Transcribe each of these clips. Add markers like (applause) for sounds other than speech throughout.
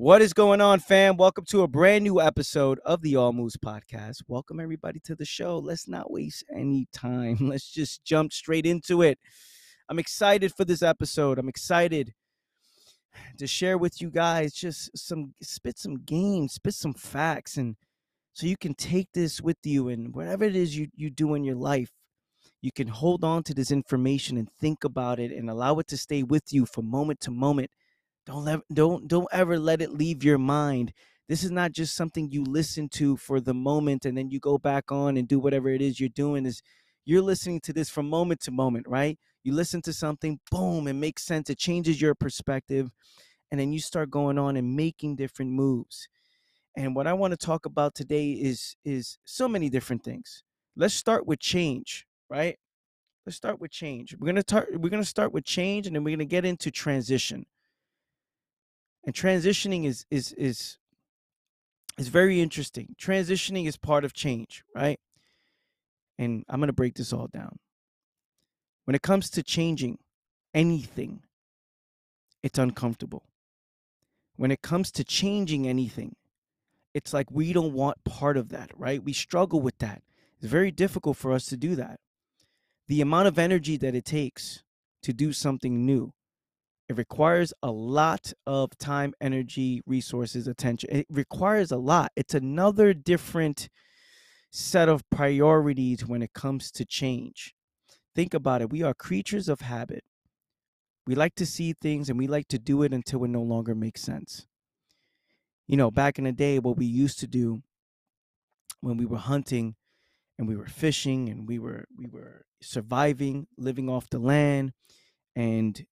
What is going on, fam? Welcome to a brand new episode of the All Moves podcast. Welcome, everybody, to the show. Let's not waste any time. (laughs) Let's just jump straight into it. I'm excited for this episode. I'm excited to share with you guys just some spit some games, spit some facts, and so you can take this with you and whatever it is you, you do in your life, you can hold on to this information and think about it and allow it to stay with you from moment to moment don't let don't don't ever let it leave your mind. This is not just something you listen to for the moment and then you go back on and do whatever it is you're doing is you're listening to this from moment to moment, right? You listen to something, boom, it makes sense. It changes your perspective and then you start going on and making different moves. And what I want to talk about today is is so many different things. Let's start with change, right? Let's start with change. We're gonna start. We're gonna start with change, and then we're gonna get into transition and transitioning is is is is very interesting. Transitioning is part of change right? And i'm going to break this all down. When it comes to changing anything it's uncomfortable. When it comes to changing anything it's like we don't want part of that right? We struggle with that. It's very difficult for us to do that. The amount of energy that it takes to do something new it requires a lot of time, energy, resources, attention. It requires a lot. It's another different set of priorities when it comes to change. Think about it. We are creatures of habit. We like to see things and we like to do it until it no longer makes sense. You know, back in the day, what we used to do when we were hunting and we were fishing and we were we were surviving, living off the land, and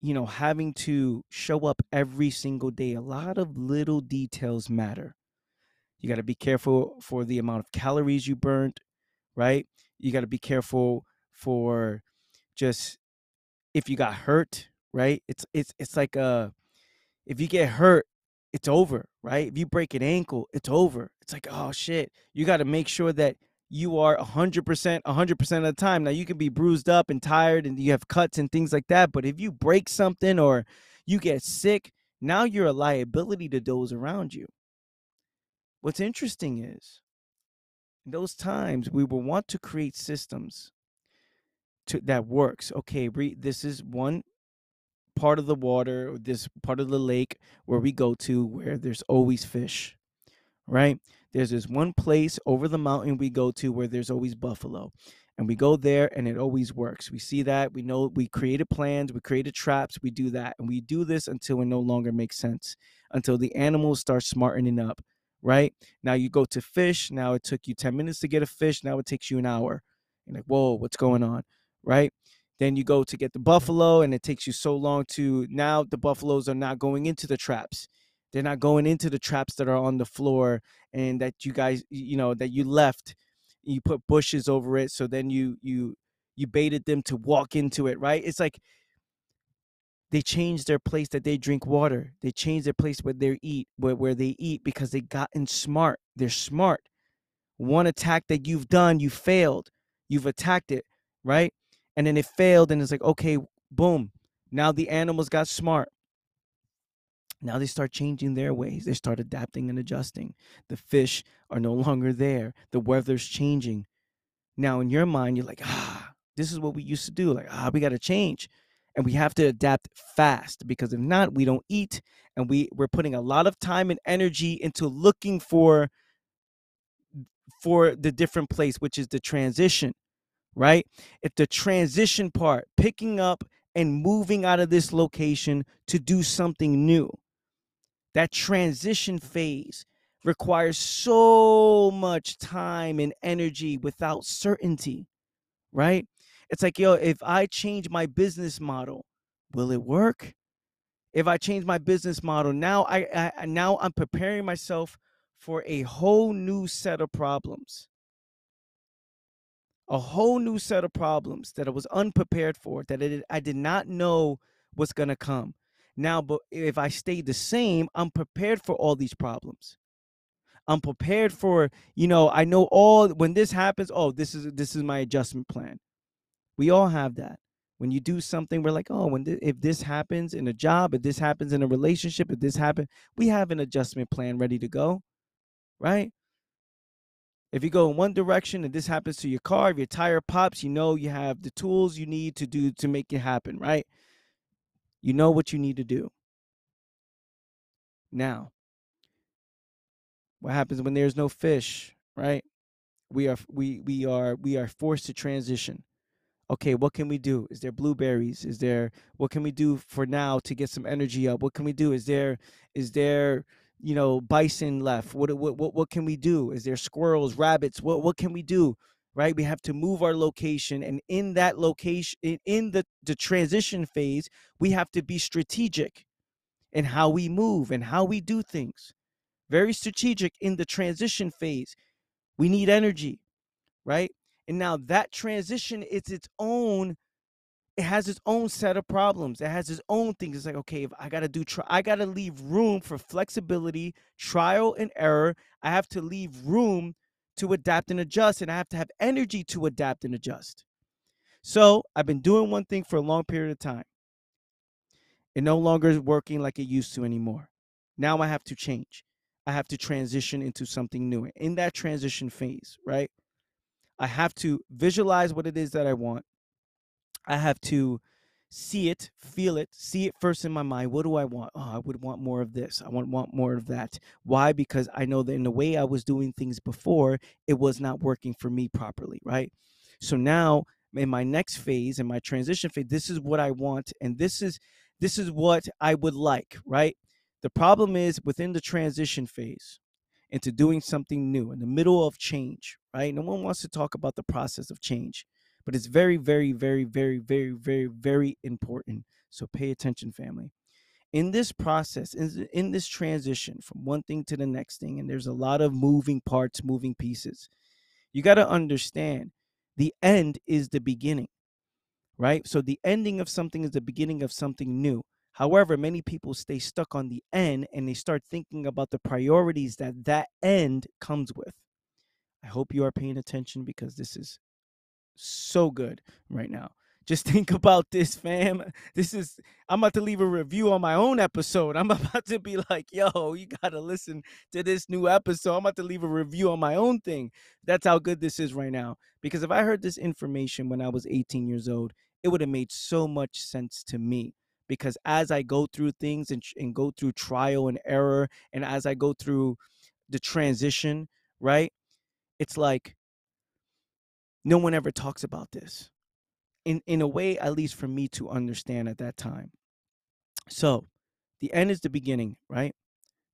you know, having to show up every single day, a lot of little details matter. You got to be careful for the amount of calories you burnt, right? You got to be careful for just if you got hurt, right? It's it's it's like uh if you get hurt, it's over, right? If you break an ankle, it's over. It's like, oh shit. You got to make sure that you are 100% 100% of the time. Now you can be bruised up and tired and you have cuts and things like that but if you break something or you get sick now you're a liability to those around you. What's interesting is in those times we will want to create systems to that works. Okay this is one part of the water this part of the lake where we go to where there's always fish right there's this one place over the mountain we go to where there's always buffalo. And we go there and it always works. We see that. We know we created plans, we created traps, we do that. And we do this until it no longer makes sense, until the animals start smartening up, right? Now you go to fish. Now it took you 10 minutes to get a fish. Now it takes you an hour. You're like, whoa, what's going on? Right? Then you go to get the buffalo and it takes you so long to now the buffaloes are not going into the traps they're not going into the traps that are on the floor and that you guys, you know, that you left. You put bushes over it, so then you you you baited them to walk into it, right? It's like they changed their place that they drink water. They changed their place where they eat, where, where they eat because they gotten smart. They're smart. One attack that you've done, you failed. You've attacked it, right? And then it failed, and it's like, okay, boom. Now the animals got smart. Now they start changing their ways. They start adapting and adjusting. The fish are no (laughs) longer there. The weather's changing. Now, in your mind, you're like, ah, this is what we used to do. Like, ah, we got to change. And we have to adapt fast because if not, we don't eat. And we, we're putting a lot of time and energy into looking for for the different place, which is the transition, right? If the transition part, picking up and moving out of this location to do something new that transition phase requires so much time and energy without certainty, right? It's like, yo, if I change my business model, will it work? If I change my business model, now I, I now I'm preparing myself for a whole new set of problems. A whole new set of problems that I was unprepared for, that I did not know was going to come. Now, but if I stay the same, I'm prepared for all these problems. I'm prepared for, you know, I know all when this happens, oh, this is this is my adjustment plan. We all have that. when you do something we're like oh when th- if this happens in a job if this happens in a relationship if this happens we have an adjustment plan ready to go right if you go in one direction and this happens to your car if your tire pops you know you have the tools you need to do to make it happen right you know what you need to do. Now what happens when there's no fish right? We are we we are we are forced to transition. Okay what can we do? Is there blueberries? Is there what can we do for now to get some energy up? What can we do? Is there is there you know bison left? What what what, what can we do? Is there squirrels rabbits? What what can we do right we have to move our location and in that location in, the the transition phase we have to be strategic in how we move and how we do things very strategic in the transition phase we need energy right and now that transition it's its own it has its own set of problems. It has its own things. It's like, okay, if I gotta do try, I gotta leave room for flexibility, trial and error. I have to leave room to adapt and adjust, and I have to have energy to adapt and adjust. So I've been doing one thing for a long period of time. It no longer is working like it used to anymore. Now I have to change. I have to transition into something new. In that transition phase, right? I have to visualize what it is that I want. I have to see it, feel it, see it first in my mind. What do I want? Oh, I would want more of this. I want want more of that. Why? Because I know that in the way I was doing things before, it was not working for me properly, right? So now in my next phase, in my transition phase, this is what I want and this is this is what I would like, right? The problem is within the transition phase into doing something new in the middle of change, right? No one wants to talk about the process of change but it's very, very, very, very, very, very, very important. So pay attention, family. In this process, in, in this transition from one thing to the next thing, and there's a lot of moving parts, moving pieces, you got to understand the end is the beginning, right? So the ending of something is the beginning of something new. However, many people stay stuck on the end and they start thinking about the priorities that that end comes with. I hope you are paying attention because this is so good right now. Just (laughs) think about this, fam. This is I'm about to leave a review on my own episode. I'm (laughs) about to be like, yo, you gotta listen to this new episode. I'm about to leave a review on my own thing. That's how good this is right now. Because if I heard this information when I was 18 years old, it would have made so much sense to me. Because as I go through things and, and go through trial and error, and as I go through the transition, right? It's like no one ever talks about this. In in a way at least for me to understand at that time. So the end is the beginning right?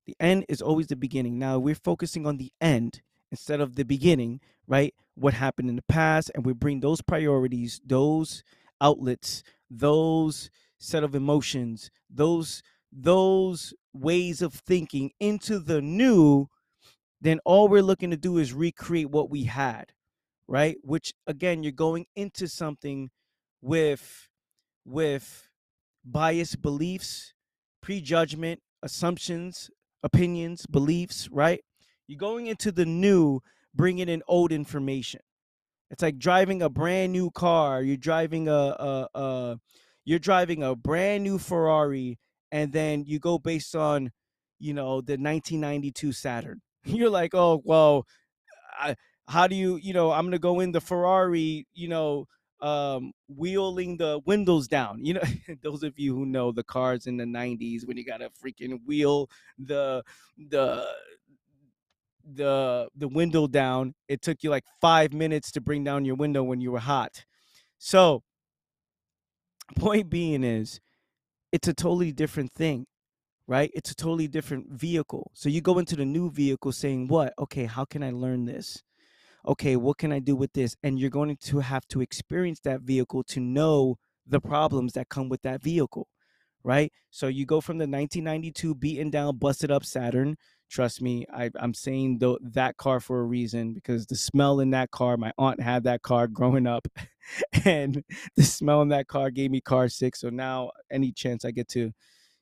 The end is always the beginning. Now we're focusing on the end instead of the beginning right? What happened in the past and we bring those priorities those outlets those set of emotions those those ways of thinking into the new. Then all we're looking to do is recreate what we had right? Which again you're going into something with with biased beliefs prejudgment assumptions opinions beliefs right? You're going into the new bringing in old information. It's like driving a brand new car you're driving a, a, a you're driving a brand new ferrari and then you go based on you know the 1992 saturn. (laughs) You're like oh well I, how do you you know i'm gonna go in the ferrari you know um wheeling the windows down you know (laughs) those of you who know the cars in the 90s when you gotta freaking wheel the the the the window down it took you like five minutes to bring down your window when you were hot. So (sniffs) point being is it's a totally different thing right? It's a totally different vehicle. So you go into the new vehicle saying what? Okay how can i learn this okay, what can I do with this? And you're going to have to experience that vehicle to know the problems that come with that vehicle, right? So you go from the 1992 beaten down, busted up Saturn. Trust me, I, am saying th- that car for a reason because the smell in that car, my aunt had that car growing up, (laughs) and the smell in that car gave me car sick. So now, any chance I get to,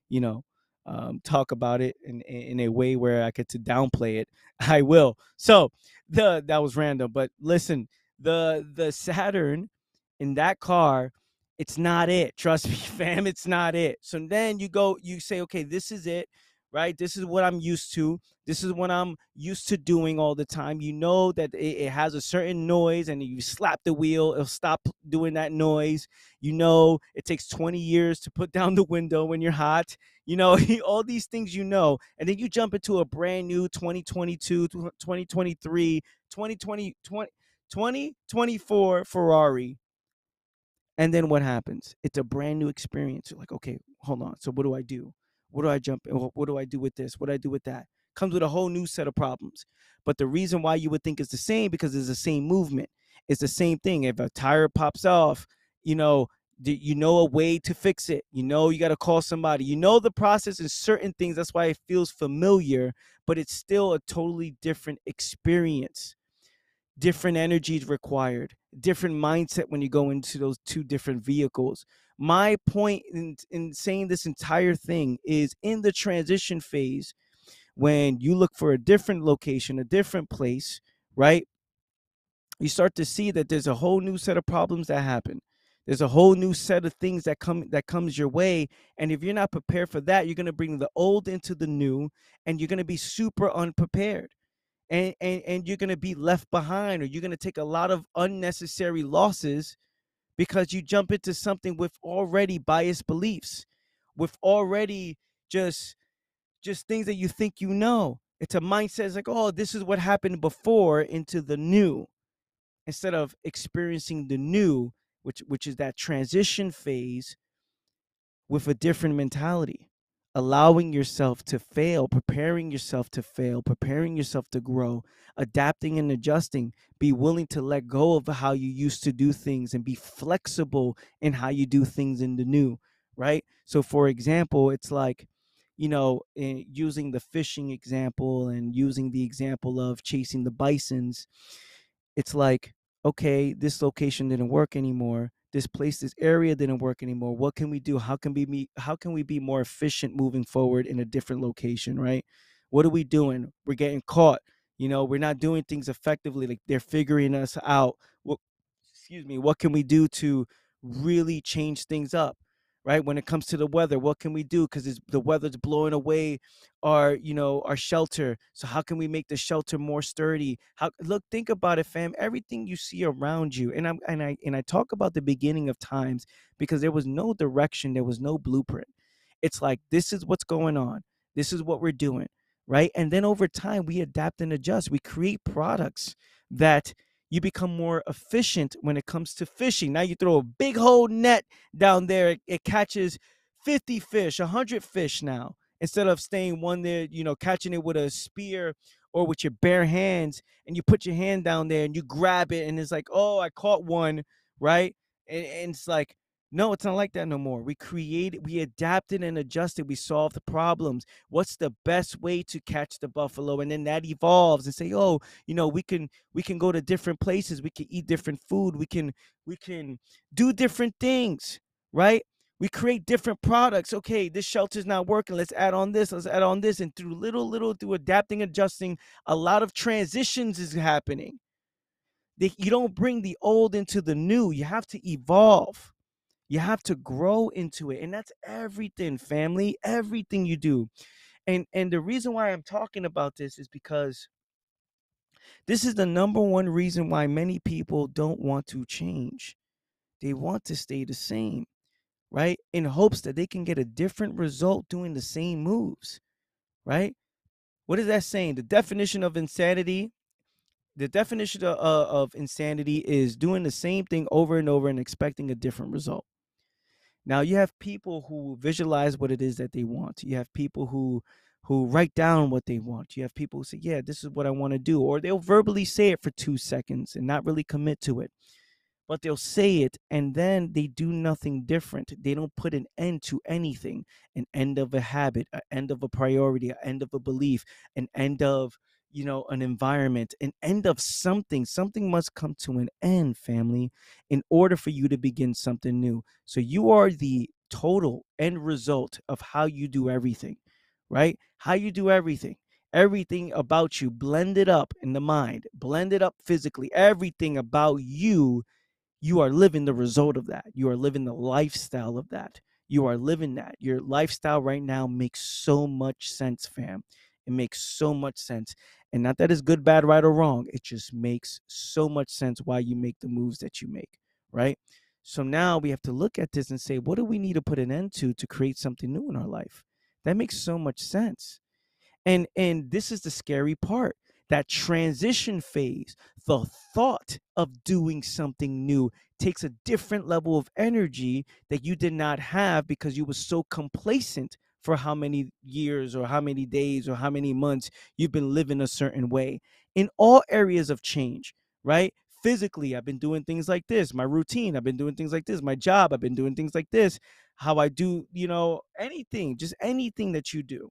you know, um, talk about it in in a way where I get to downplay it, (laughs) I will. So the that was random, but listen, the the Saturn in that car, it's not it. Trust me, (laughs) fam, it's not it. So then you go, you say, okay, this is it, right? This is what I'm used to. This is what I'm used to doing all the time. You know that it, it has a certain noise, and you slap the wheel, it'll stop doing that noise. You know it takes 20 years to put (laughs) down the window when you're hot. You know, (laughs) all these things you know. And then you jump into a brand new 2022, 2023, 2020, 20, 2024 Ferrari and then what happens? It's a brand new experience. You're like, okay, hold on. So what do I do? What do I jump in? What do I do with this? What do I do with that? Comes with a whole new set of problems. But the reason why you would think it's the same because it's the same movement. It's the same thing. If a tire pops off, you know, you know a way to fix it. You know you got to call somebody. You know the process and certain things. That's why it feels familiar, but it's still a totally different experience different energies required, different mindset when you go into those two different vehicles. My point in, in saying this entire thing is in the transition phase, when you look for a different location, a different place, right? You start to see that there's a whole new set of problems that happen. There's a whole new set of things that come that comes your way, and if you're not prepared for that, you're going to bring the old into the new, and you're going to be super unprepared and and, and you're going to be left behind or you're going to take a lot of unnecessary losses because you jump into something with already biased beliefs with already just just things that you think you know. It's a mindset it's like oh this is what happened before into the new instead of experiencing the new which which is that transition phase with a different mentality allowing yourself to fail, preparing yourself to fail, preparing yourself to grow, adapting and adjusting. Be willing to let go of how you used to do things and be flexible in how you do things in the new, right? So, for example, it's like, you know, eh, using the fishing example and using the example of chasing the bisons, it's like, okay, this location didn't work anymore this place this area didn't work anymore what can we do? How can we be how can we be more efficient moving forward in a different location right? What are we doing? We're getting caught you know we're not doing things effectively like they're figuring us out. What excuse me what can we do to really change things up right when it comes to the weather what can we do? Because the weather's blowing away our you know our shelter so how can we make the shelter more sturdy? How look think about it fam everything you see around you and i'm and i and i talk about the beginning of times because there was no direction there was no blueprint. It's like this is what's going on this is what we're doing right? And then over time we adapt and adjust we create products that you become more efficient when it comes to fishing. Now you throw a big whole net down there, it, it catches 50 fish, 100 fish now, instead of staying one there, you know, catching it with a spear or with your bare hands, and you put your hand down there and you grab it, and it's like, oh, I caught one, right? And, and it's like, no, it's not like that no more. We created, we adapted and adjusted. We solved the problems. What's the best way to catch the buffalo? And then that evolves and say, oh, you know, we can we can go to different places. We can eat different food. We can we can do different things, right? We create different products. Okay, this shelter's not working. Let's add on this. Let's add on this. And through little, little, through adapting, adjusting, a lot of transitions is happening. You don't bring the old into the new. You have to evolve you have to grow into it. And that's everything, family, everything you do. And and the reason why I'm talking about this is because this is the number one reason why many people don't want to change. They want to stay the same, right? In hopes that they can get a different result doing the same moves, right? What is that saying? The definition of insanity the definition of, of, insanity is doing the same thing over and over and expecting a different result. Now you have people who visualize what it is that they want. You have people who who write down what they want. You have people who say, "Yeah, this is what I want to do," or they'll verbally say it for 2 seconds and not really commit to it but they'll say it and then they do nothing different. They don't put an end to anything an end of a habit, an end of a priority, an end of a belief, an end of you know an environment an end of something something must come to an end family in order for you to begin something new so you are the total end result of how you do everything right how you do everything everything about you blended up in the mind blended up physically everything about you you are living the result of that. You are living the lifestyle of that. You are living that. Your lifestyle right now makes so much sense, fam. It makes so much sense. And not that it's good, bad, right, or wrong. It just makes so much sense why you make the moves that you make, right? So now we have to look at this and say, what do we need to put an end to to create something new in our life? That makes so much sense. And and this is the scary part. That transition phase, the thought of doing something new takes a different level of energy that you did not have because you were so complacent for how many years or how many days or how many months you've been living a certain way in all areas of change, right? Physically, I've been doing things like this, my routine, I've been doing things like this, my job, I've been doing things like this, how I do, you know, anything, just anything that you do.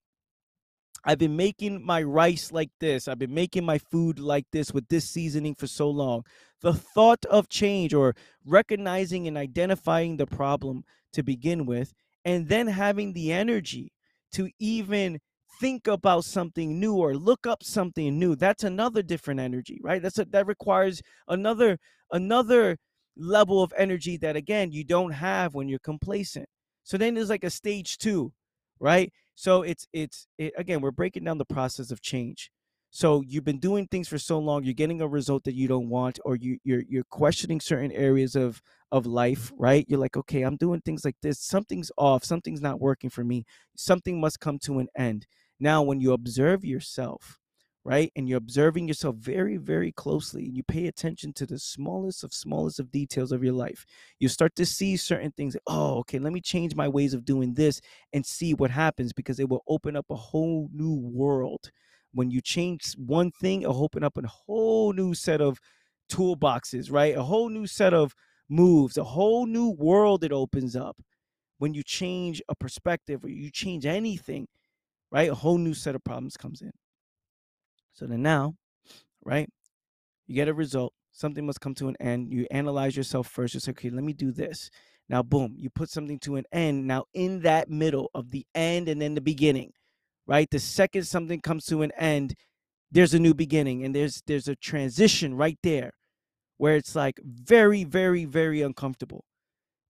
I've been making my rice like this. I've been making my food like this with this seasoning for so long. The thought of change or recognizing and identifying the problem to begin with, and then having the energy to even think about something new or look up something new that's another different energy right? That's a, that requires another another level of energy that again you don't have when you're complacent. So then there's like a stage 2 right? So it's it's it, again we're breaking down the process of change so you've been doing things for so long you're getting a result that you don't want or you you're you're questioning certain areas of of life right? You're like okay i'm doing things like this. Something's off. Something's not working for me. Something must come to an end. Now when you observe yourself right and you're observing yourself very very closely and you pay attention to the smallest of smallest of details of your life you start to see certain things oh okay let me change my ways of doing this and see what happens because it will open up a whole new world when you change one thing it'll open up a whole new set of toolboxes right a whole new set of moves a whole new world it opens up when you change a perspective or you change anything right a whole new set of problems comes in so then now, right, you get a result. Something must come to an end. You analyze yourself first. You say, okay, let me do this. Now, boom, you put something to an end. Now, in that middle of the end and then the beginning, right? The second something comes to an end, there's a new beginning and there's there's a transition right there where it's like very, very, very uncomfortable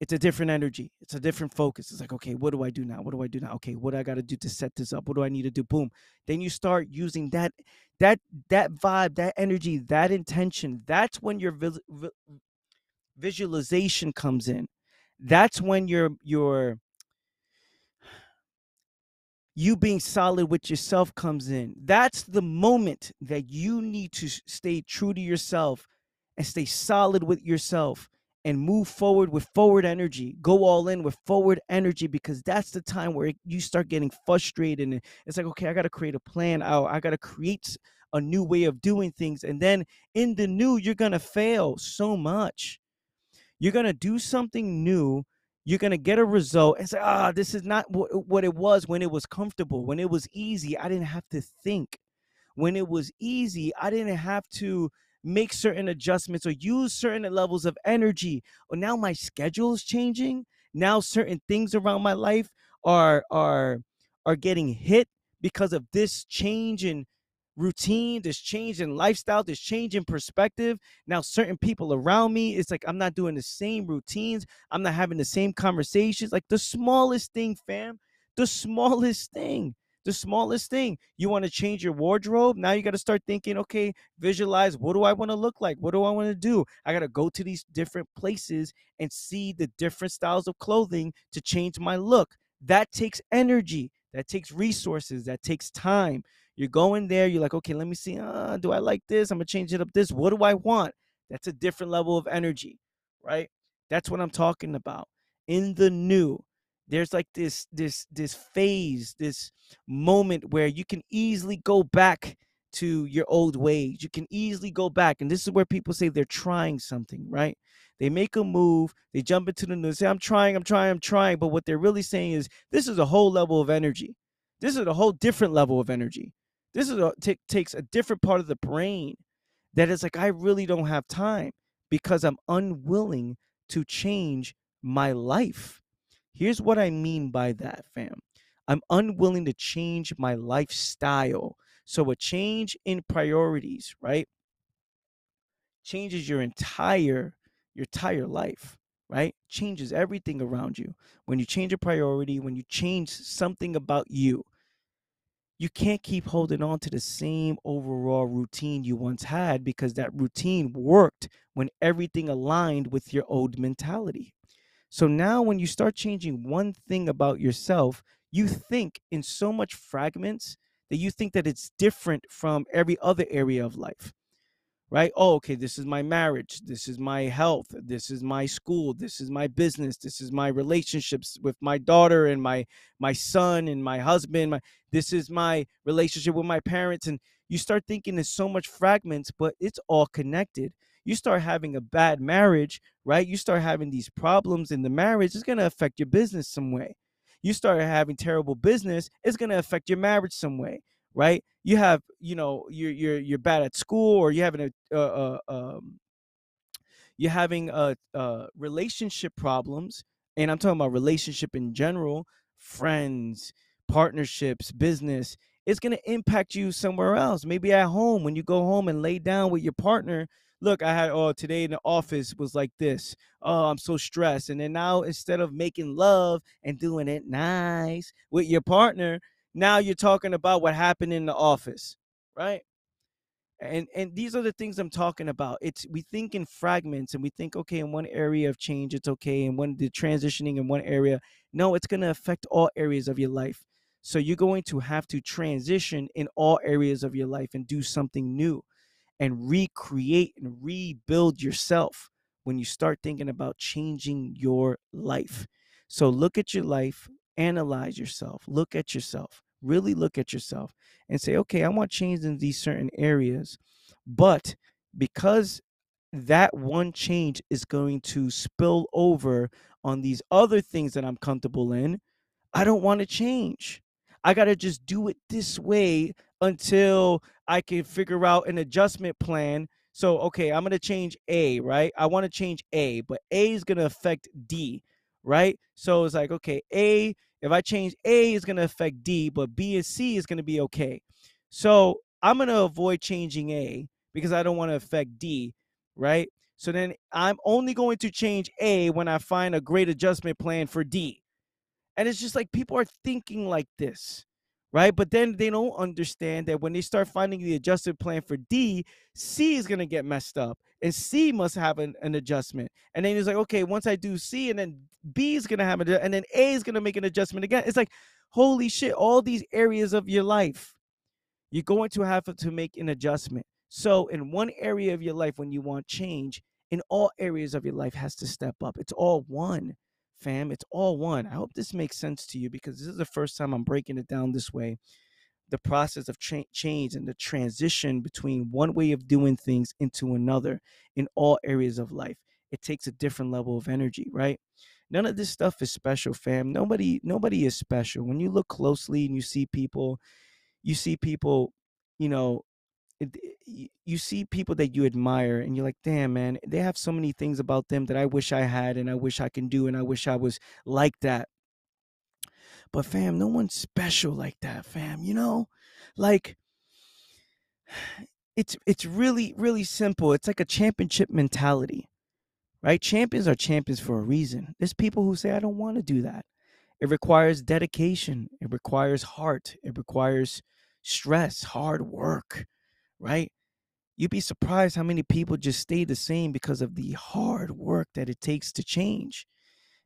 it's a different energy. It's a different focus. It's like, okay, what do I do now? What do I do now? Okay, what do I got to do to set this up? What do I need to do? Boom. Then you start using that that that vibe, that energy, that intention. That's when your vi- vi- visualization comes in. That's when your your you being solid with yourself comes in. That's the moment that you need to stay true to yourself and stay solid with yourself and move forward with forward energy. Go all in with forward energy because that's the time where you start getting frustrated and it's like, okay, I got to create a plan out. I got to create a new way of doing things. And then in the new, you're going to fail so much. You're going to do something new. You're going to get a result and say, ah, this is not what it was when it was comfortable. When it was easy, I didn't have to think. When it was easy, I didn't have to make certain adjustments or use certain levels of energy. Or now my schedule is changing. Now certain things around my life are are are getting hit because of this change in routine, this change in lifestyle, this change in perspective. Now, certain people around me, it's like I'm not doing the same routines. I'm not having the same conversations. Like the smallest thing, fam, the smallest thing the smallest thing. You want to change your wardrobe. Now you got to start thinking, okay, visualize what do I want to look like? What do I want to do? I got to go to these different places and see the different styles of clothing to change my look. That takes energy, that takes resources, that takes time. You're going there, you're like, okay, let me see. Uh, do I like this? I'm going to change it up this. What do I want? That's a different level of energy, right? That's what I'm talking about. In the new, there's like this this this phase this moment where you can easily go back to your old ways you can easily go back and this is where people say they're trying something right they make a move they jump into the news say i'm trying i'm trying i'm trying but what they're really saying is this is a whole level of energy this is a whole different level of energy this is a t- takes a different part of the brain that is like i really don't have time because i'm unwilling to change my life Here's what I mean by that, fam. I'm unwilling to change my lifestyle. So a change in priorities, right? Changes your entire your entire life, right? Changes everything around you. When you change a priority, when you change something about you, you can't keep holding on to the same overall routine you once had because that routine worked when everything aligned with your old mentality. So now, when you start changing one thing about yourself, you think in so much fragments that you think that it's different from every other area of life right? Oh, okay, this is my marriage, this is my health, this is my school, this is my business, this is my relationships with my daughter and my my son and my husband, my this is my relationship with my parents and you start thinking there's so much fragments, but it's all connected. You start having a bad marriage, right? You start having these problems in the marriage, it's going to affect your business some way. You start having terrible business, it's going to affect your marriage some way right? You have, you know, you're you're you're bad at school, or you're having a, uh, uh, um, you're having a, uh, relationship problems, and I'm talking about relationship in general, friends, partnerships, business. It's gonna impact you somewhere else. Maybe at home when you go home and lay down with your partner. Look, I had oh today in the office was like this. Oh, I'm so stressed. And then now instead of making love and doing it nice with your partner, now you're talking about what happened in the office, right? And and these are the things I'm talking about. It's we think in fragments and we think okay in one area of change it's okay and when the transitioning in one area no it's going to affect all areas of your life. So you're going to have to transition in all areas of your life and do something new and recreate and rebuild yourself when you start thinking about changing your life. So look at your life, analyze yourself, look at yourself really look at yourself and say, okay, I want change in these certain areas. But because that one change is going to spill over on these other things that I'm comfortable in, I don't want to change. I got to just do it this way until I can figure out an adjustment plan. So, okay, I'm going to change A, right? I want to change A, but A is going to affect D, right? So it's like, okay, A if I change A, it's going to affect D, but B and C is going to be okay. So I'm going to avoid changing A because I don't want to affect D, right? So then I'm only going to change A when I find a great adjustment plan for D. And it's just like people are thinking like this, right? But then they don't understand that when they start finding the adjusted plan for D, C is going to get messed up and C must have an, an adjustment. And then he's like, okay, once I do C and then B is going to have it, and then A is going to make an adjustment again. It's like, holy shit, all these areas of your life, you're going to have to make an adjustment. So, in one area of your life, when you want change, in all areas of your life has to step up. It's all one, fam. It's all one. I hope this makes sense to you because this is the first time I'm breaking it down this way the process of cha- change and the transition between one way of doing things into another in all areas of life. It takes a different level of energy, right? None of this stuff is special, fam. Nobody nobody is special. When you look closely and you see people, you see people, you know, Eh, you see people that you admire and you're like, "Damn, man, they have so many things about them that I wish I had and I wish I can do and I wish I was like that." But fam, no one's special like that, fam. You know, like it's it's really really simple. It's like a championship mentality, right? Champions are champions for a reason. There's people who say I don't want to do that. It requires dedication. It requires heart. It requires stress, hard work, right? You'd be surprised how many people just stay the same because of the hard work that it takes to change.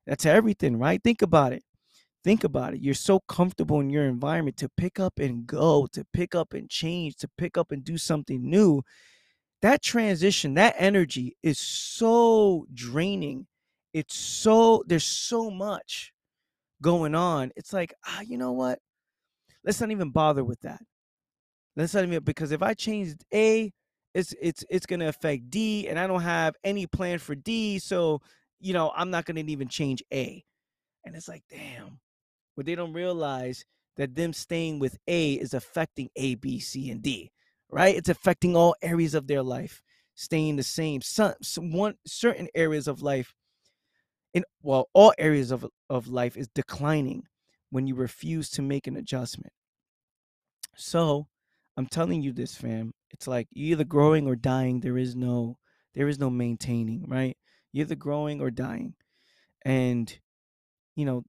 That's everything, right? Think about it. Think about it. You're so comfortable in your environment to pick up and go, to pick up and change, to pick up and do something new. That transition, that energy is so draining. It's so, there's so much going on. It's like, ah, you know what? Let's not even bother with that. Let's not even, because if I change A, it's it's it's gonna affect D, and I don't have any plan for D, so you know I'm not gonna even change A. And it's like, damn, but they don't realize that them staying with A is affecting A, B, C, and D, right? It's affecting all areas of their life, staying the same. Some, some one certain areas of life, in well, all areas of of life is declining when you refuse to make an adjustment. So, I'm telling you this, fam. It's like you're either growing or dying. There is no there is no maintaining, right? You're either growing or dying. And, you know,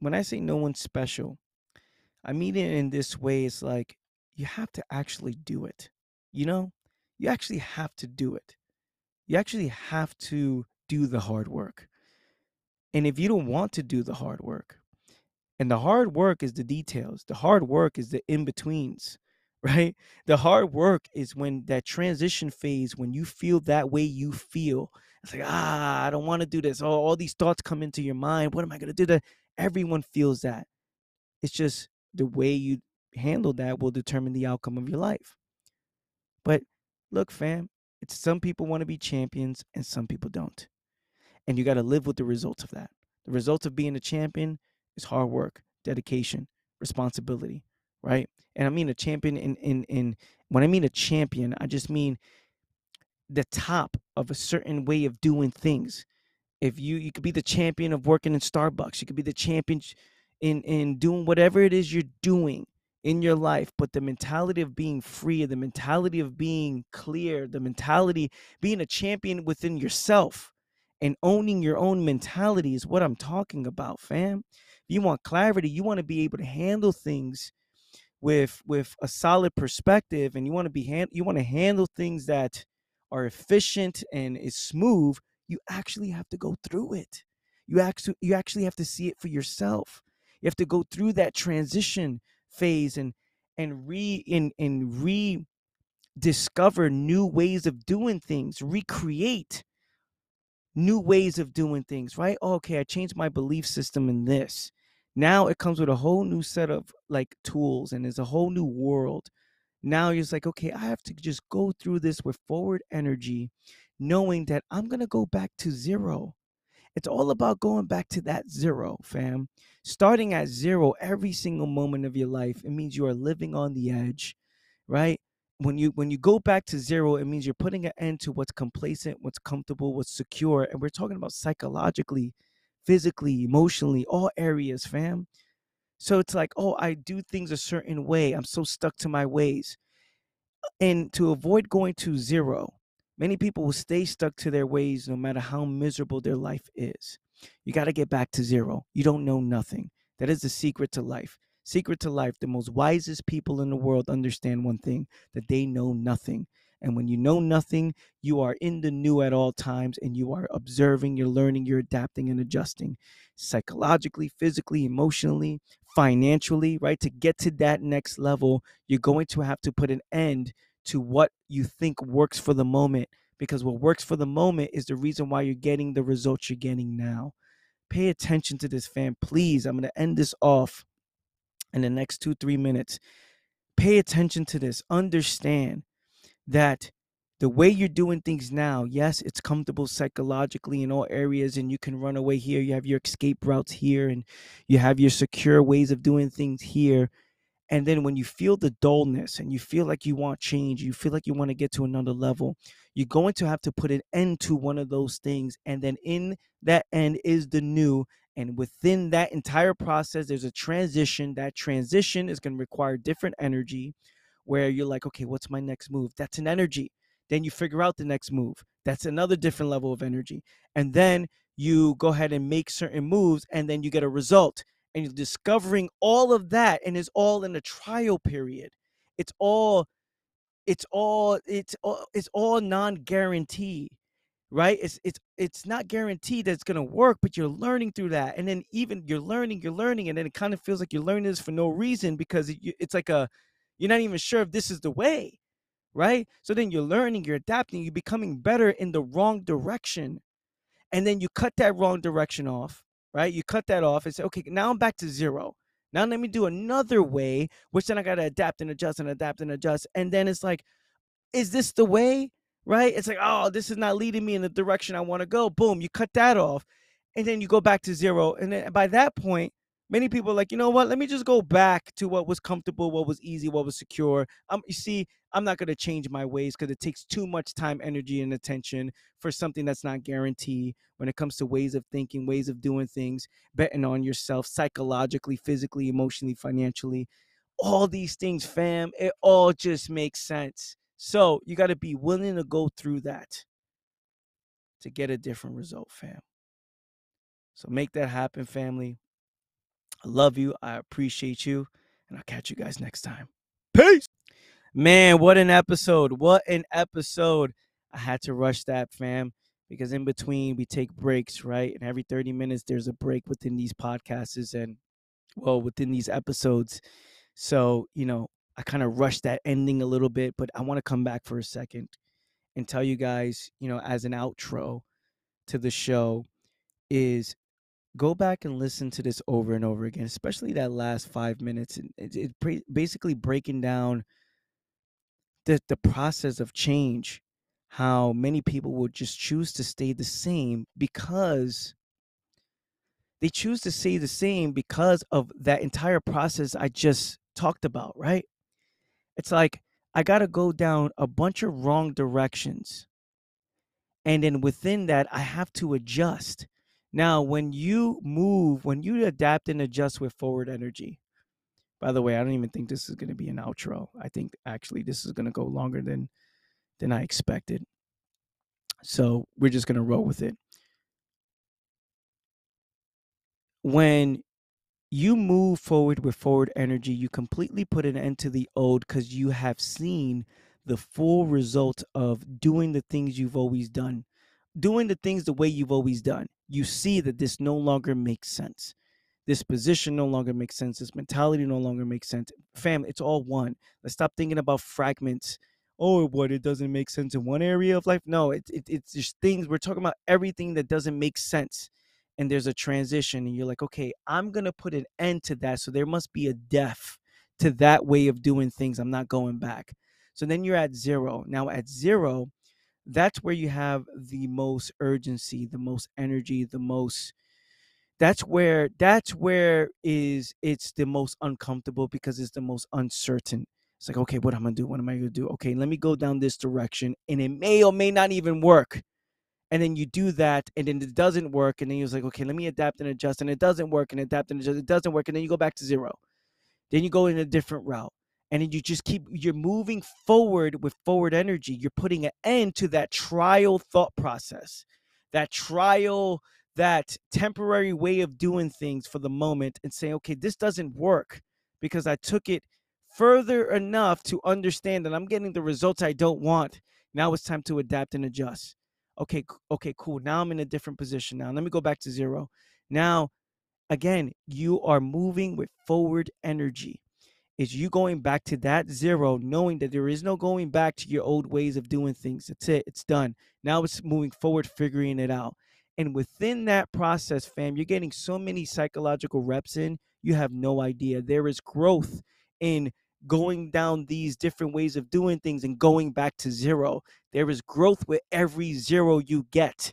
when I say no one's special, I mean it in this way. It's like you have to actually do it. You know, you actually have to do it. You actually have to do the hard work. And if you don't want to do the hard work, and the hard work is the details, the hard work is the in betweens, right? The hard work is when that transition phase, when you feel that way you feel. It's like, ah, I don't want to do this. Oh, all these thoughts come into your mind. What am I going to do? That everyone feels that. It's just the way you handle that will determine the outcome of your life. But look, fam, it's some people want to be champions and some people don't. And you got to live with the results of that. The results of being a champion is hard work, dedication, responsibility, right? And I mean a champion in in in when I mean a champion, I just mean the top of a certain way of doing things. If you you could be the champion of working in Starbucks, you could be the champion in in doing whatever it is you're doing in your life, but the mentality of being free, the mentality of being clear, the mentality being a champion within yourself and owning your own mentality is what I'm talking about, fam. You want clarity, you want to be able to handle things with with a solid perspective and you want to be hand, you want to handle things that are efficient and is smooth, you actually have to go through it. You actually you actually have to see it for yourself. You have to go through that transition phase and and re and, and rediscover new ways of doing things, recreate new ways of doing things, right? Oh, okay, I changed my belief system in this. Now it comes with a whole new set of like tools and there's a whole new world. Now you're just like, okay, I have to just go through this with forward energy, knowing that I'm going to go back to zero. It's all about going back to that zero, fam. Starting at zero every single moment of your life, it means you are living on the edge, right? When you when you go back to zero, it means you're putting an end to what's complacent, what's comfortable, what's secure, and we're talking about psychologically, physically, emotionally, all areas, fam. So it's like, oh, I do things a certain way. I'm so stuck to my ways. And to avoid going to zero, Many people will stay stuck to their ways no matter how miserable their life is. You got to get back to zero. You don't know nothing. That is the secret to life. Secret to life, the most wisest people in the world understand one thing that they know nothing. And when you know nothing, you are in the new at all times and you are observing, you're learning, you're adapting and adjusting psychologically, physically, emotionally, financially, right? To get to that next level, you're going to have to put an end to what you think works for the moment because what works for the moment is the reason why you're getting the results you're getting now. Pay attention to this, fam. Please, I'm going to end this off in the next two, three minutes. Pay attention to this. Understand that the way you're doing things now, yes, it's comfortable psychologically in all areas, and you can run away here. You have your escape routes here, and you have your secure ways of doing things here. And then when you feel the dullness and you feel like you want change, you feel like you want to get to another level, you're going to have to put an end to one of those things. And then in that end is the new. And within that entire process, there's a transition. That transition is going to require different energy where you're like, okay, what's my next move? That's an energy. Then you figure out the next move. That's another different level of energy. And then you go ahead and make certain moves and then you get a result and you're discovering all of that and it's all in a trial period it's all it's all it's all it's all non-guaranteed right it's it's it's not guaranteed that it's going to work but you're learning through that and then even you're learning you're learning and then it kind of feels like you're learning this for no reason because it, it's like a you're not even sure if this is the way right so then you're learning you're adapting you're becoming better in the wrong direction and then you cut that wrong direction off right? You cut that off and say, okay, now I'm back to zero. Now let me do another way, which then I got to adapt and adjust and adapt and adjust. And then it's like, is this the way? Right? It's like, oh, this is not leading me in the direction I want to go. Boom, you cut that off. And then you go back to zero. And then by that point, many people like, you know what? Let me just go back to what was comfortable, what was easy, what was secure. Um, you see, I'm not to change my ways because it takes too much time, energy, and attention for something that's not guaranteed when it comes to ways of thinking, ways of doing things, betting on yourself psychologically, physically, emotionally, financially. All these things, fam, it all just makes sense. So you got to be willing to go through that. to get a different result, fam. So make that happen, family. I love you. I appreciate you. And I'll catch you guys next time. Peace. Man, what an episode. What an episode. I had to rush that, fam, because in between we take breaks, right? And every 30 minutes there's a break within these podcasts and, well, within these episodes. So, you know, I kind of rushed that ending a little bit, but I want to come back for a second and tell you guys, you know, as an outro to the show, is go back and listen to this over and over again, especially that last five minutes. It's it, it basically breaking down the the process of change, how many people will just choose to stay the same because they choose to stay the same because of that entire process I just talked about, right? It's like I got to go down a bunch of wrong directions. And then within that, I have to adjust. Now, when you move, when you adapt and adjust with forward energy, by the way, I don't even think this is going to be an outro. I think actually this is going to go longer than than I expected. So we're just going to roll with it. When you move forward with forward energy, you completely put an end to the old because you have seen the full result of doing the things you've always done, doing the things the way you've always done you see that this no longer makes sense. This position no longer makes sense. This mentality no longer makes sense. Fam, it's all one. Let's stop thinking about fragments. Oh, what it doesn't make sense in one area of life. No, it, it, it's just things. We're talking about everything that doesn't make sense. And there's a transition, and you're like, okay, I'm going to put an end to that. So there must be a death to that way of doing things. I'm not going back. So then you're at zero. Now, at zero, that's where you have the most urgency, the most energy, the most that's where that's where is it's the most uncomfortable because it's the most uncertain. It's like, okay, what am I gonna do? What am I gonna do? Okay, let me go down this direction, and it may or may not even work. And then you do that, and then it doesn't work, and then you're like, okay, let me adapt and adjust, and it doesn't work, and adapt and adjust, it doesn't work, and then you go back to zero. Then you go in a different route and then you just keep you're moving forward with forward energy. You're putting an end to that trial thought process that trial that temporary way of doing things for the moment and saying okay this doesn't work because i took it further enough to understand that i'm getting the results i don't want. Now it's time to adapt and adjust. Okay okay cool. Now i'm in a different position now. Let me go back to zero. Now again you are moving with forward energy is you going back to that zero, knowing that there is no going back to your old ways of doing things. That's it. It's done. Now it's moving forward, figuring it out. And within that process, fam, you're getting so many psychological reps in, you have no idea. There is growth in going down these different ways of doing things and going back to zero. There is growth with every zero you get,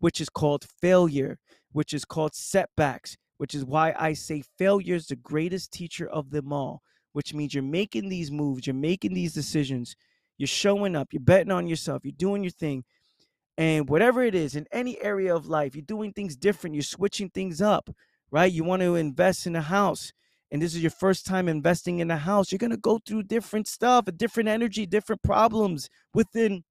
which is called failure, which is called setbacks, which is why I say failure is the greatest teacher of them all which means you're making these moves, you're making these decisions, you're showing up, you're betting on yourself, you're doing your thing. And whatever it is in any area of life, you're doing things different, you're switching things up, right? You want to invest in a house, and this is your first time investing in a house, you're going to go through different stuff, a different energy, different problems within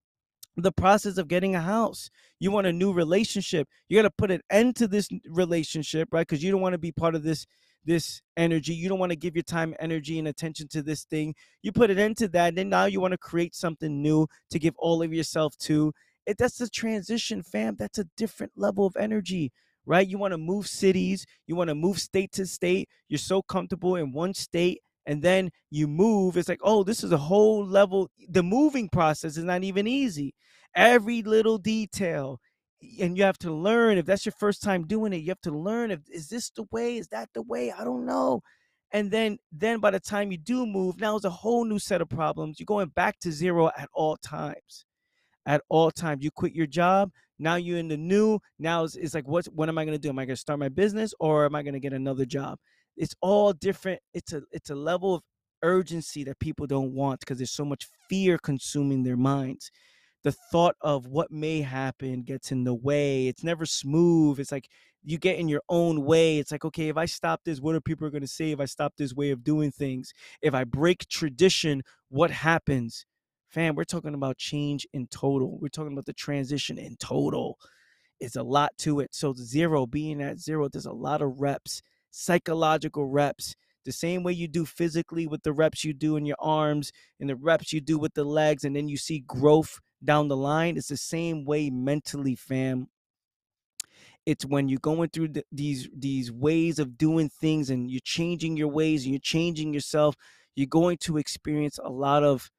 the process of getting a house. You want a new relationship. You got to put an end to this relationship, right? Because you don't want to be part of this this energy. You don't want to give your time, energy, and attention to this thing. You put it into that, and then now you want to create something new to give all of yourself to. It that's a transition, fam. That's a different level of energy, right? You want to move cities, you want to move state to state. You're so comfortable in one state, and then you move. It's like, oh, this is a whole level. The moving process is not even easy. Every little detail and you have to learn if that's your first time doing it you have to learn if is this the way? Is that the way? I don't know. And then then by the time you do move now it's a whole new set of problems you're going back to zero at all times at all times. You quit your job now you're in the new now it's, it's like what what am i going to do? Am i going to start my business or am i going to get another job? It's all different it's a it's a level of urgency that people don't want because there's so much fear consuming their minds the thought of what may happen gets in the way. It's never smooth. It's like you get in your own way. It's like, okay, if I stop this, what are people going to say if I stop this way of doing things? If I break tradition, what happens? Fam, we're talking about change in total. We're talking about the transition in total. It's a lot to it. So, zero, being at zero, there's a lot of reps, psychological reps. The same way you do physically with the reps you do in your arms and the reps you do with the legs, and then you see growth down the line. It's the same way mentally, fam. It's when you're going through the, these these ways of doing things and you're changing your ways and you're changing yourself. You're going to experience a lot of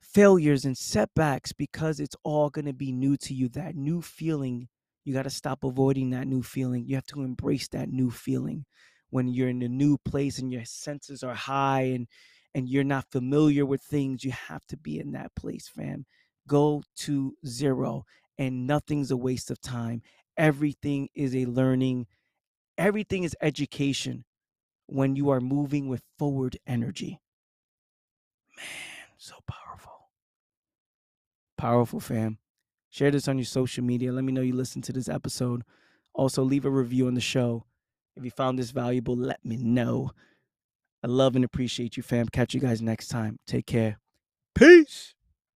failures and setbacks because it's all going to be new to you. That new feeling, you got to stop avoiding that new feeling. You have to embrace that new feeling when you're in a new place and your senses are high and and you're not familiar with things. You have to be in that place, fam. Go to zero and nothing's a waste of time. Everything is a learning, everything is education when you are moving with forward energy. Man, so powerful. Powerful, fam. Share this on your social media. Let me know you listened to this episode. Also, leave a review on the show. If you found this valuable, let me know. I love and appreciate you, fam. Catch you guys next time. Take care. Peace.